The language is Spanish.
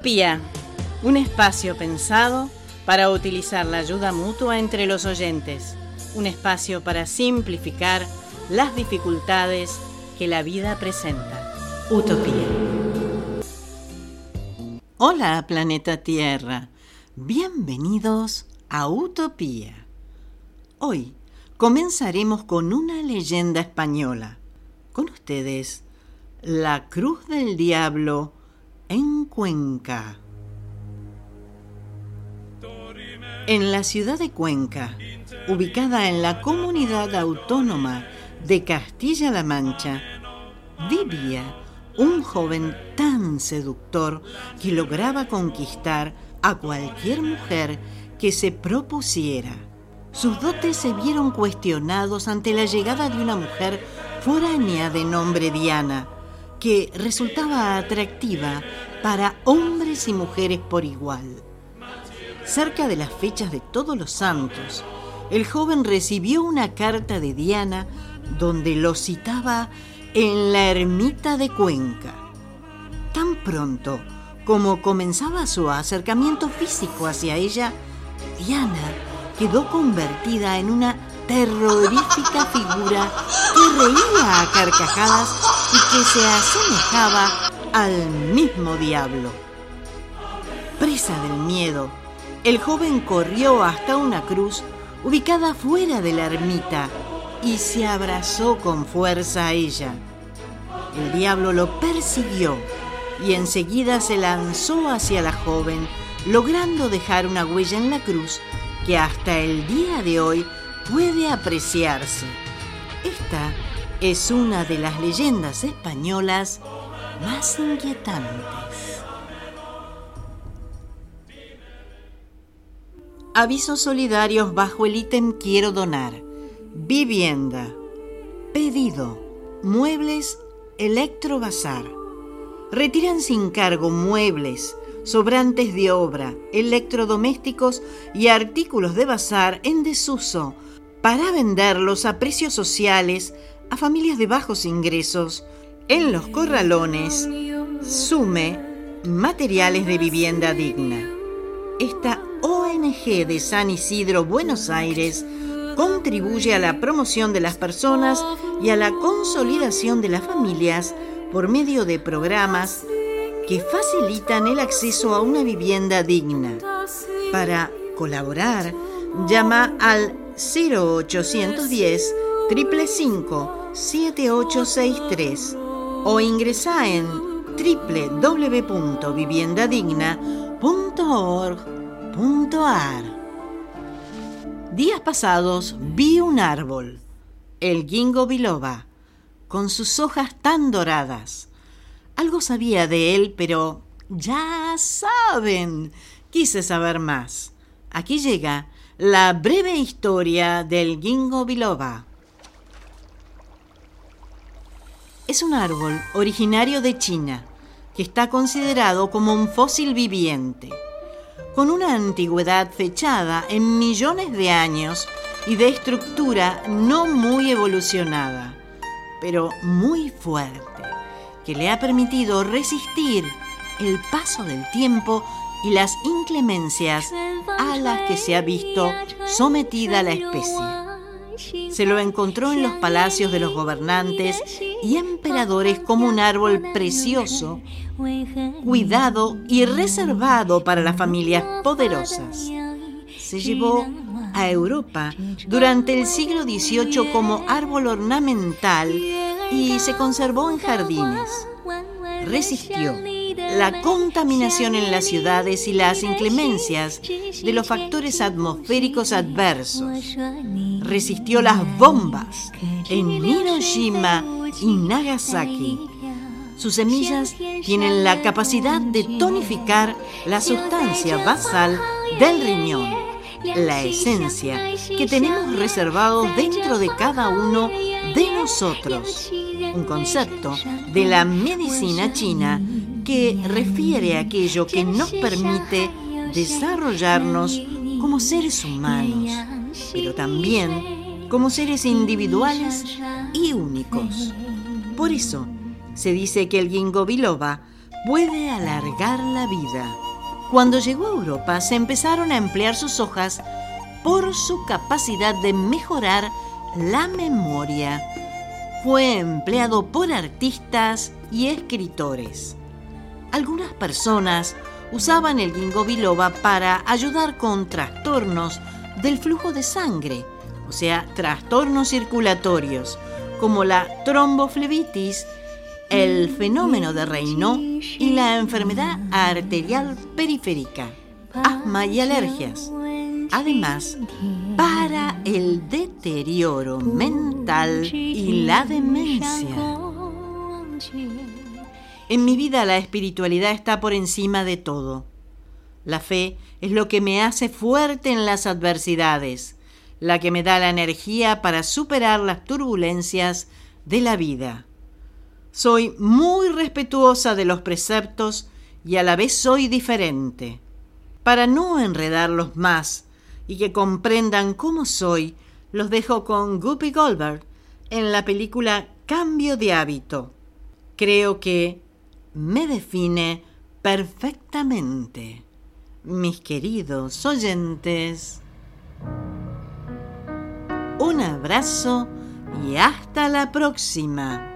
Utopía, un espacio pensado para utilizar la ayuda mutua entre los oyentes, un espacio para simplificar las dificultades que la vida presenta. Utopía. Hola planeta Tierra, bienvenidos a Utopía. Hoy comenzaremos con una leyenda española. Con ustedes, la Cruz del Diablo en Cuenca. En la ciudad de Cuenca, ubicada en la comunidad autónoma de Castilla-La Mancha, vivía un joven tan seductor que lograba conquistar a cualquier mujer que se propusiera. Sus dotes se vieron cuestionados ante la llegada de una mujer foránea de nombre Diana, que resultaba atractiva para hombres y mujeres por igual. Cerca de las fechas de todos los santos, el joven recibió una carta de Diana donde lo citaba en la ermita de Cuenca. Tan pronto como comenzaba su acercamiento físico hacia ella, Diana quedó convertida en una terrorífica figura que reía a carcajadas y que se asemejaba al mismo diablo. Presa del miedo, el joven corrió hasta una cruz ubicada fuera de la ermita y se abrazó con fuerza a ella. El diablo lo persiguió y enseguida se lanzó hacia la joven, logrando dejar una huella en la cruz que hasta el día de hoy puede apreciarse. Esta es una de las leyendas españolas más inquietantes. Avisos solidarios bajo el ítem Quiero donar. Vivienda. Pedido. Muebles. Electrobazar. Retiran sin cargo muebles, sobrantes de obra, electrodomésticos y artículos de bazar en desuso para venderlos a precios sociales a familias de bajos ingresos en los corralones Sume Materiales de Vivienda Digna. Esta ONG de San Isidro, Buenos Aires, contribuye a la promoción de las personas y a la consolidación de las familias por medio de programas que facilitan el acceso a una vivienda digna. Para colaborar, llama al 0810 555 7863 o ingresa en www.viviendadigna.org.ar. Días pasados vi un árbol, el ginkgo biloba, con sus hojas tan doradas. Algo sabía de él, pero ya saben, quise saber más. Aquí llega la breve historia del ginkgo biloba. Es un árbol originario de China que está considerado como un fósil viviente, con una antigüedad fechada en millones de años y de estructura no muy evolucionada, pero muy fuerte, que le ha permitido resistir el paso del tiempo y las inclemencias a las que se ha visto sometida la especie. Se lo encontró en los palacios de los gobernantes y emperadores como un árbol precioso, cuidado y reservado para las familias poderosas. Se llevó a Europa durante el siglo XVIII como árbol ornamental y se conservó en jardines. Resistió la contaminación en las ciudades y las inclemencias de los factores atmosféricos adversos. Resistió las bombas en Hiroshima y Nagasaki. Sus semillas tienen la capacidad de tonificar la sustancia basal del riñón, la esencia que tenemos reservado dentro de cada uno de nosotros. Un concepto de la medicina china que refiere a aquello que nos permite desarrollarnos como seres humanos, pero también como seres individuales y únicos. Por eso se dice que el ginkgo biloba puede alargar la vida. Cuando llegó a Europa se empezaron a emplear sus hojas por su capacidad de mejorar la memoria. Fue empleado por artistas y escritores. Algunas personas usaban el ginkgo biloba para ayudar con trastornos del flujo de sangre, o sea, trastornos circulatorios, como la tromboflebitis, el fenómeno de Raynaud y la enfermedad arterial periférica, asma y alergias. Además, para el deterioro mental y la demencia. En mi vida la espiritualidad está por encima de todo. La fe es lo que me hace fuerte en las adversidades, la que me da la energía para superar las turbulencias de la vida. Soy muy respetuosa de los preceptos y a la vez soy diferente. Para no enredarlos más y que comprendan cómo soy, los dejo con Guppy Goldberg en la película Cambio de hábito. Creo que me define perfectamente. Mis queridos oyentes, un abrazo y hasta la próxima.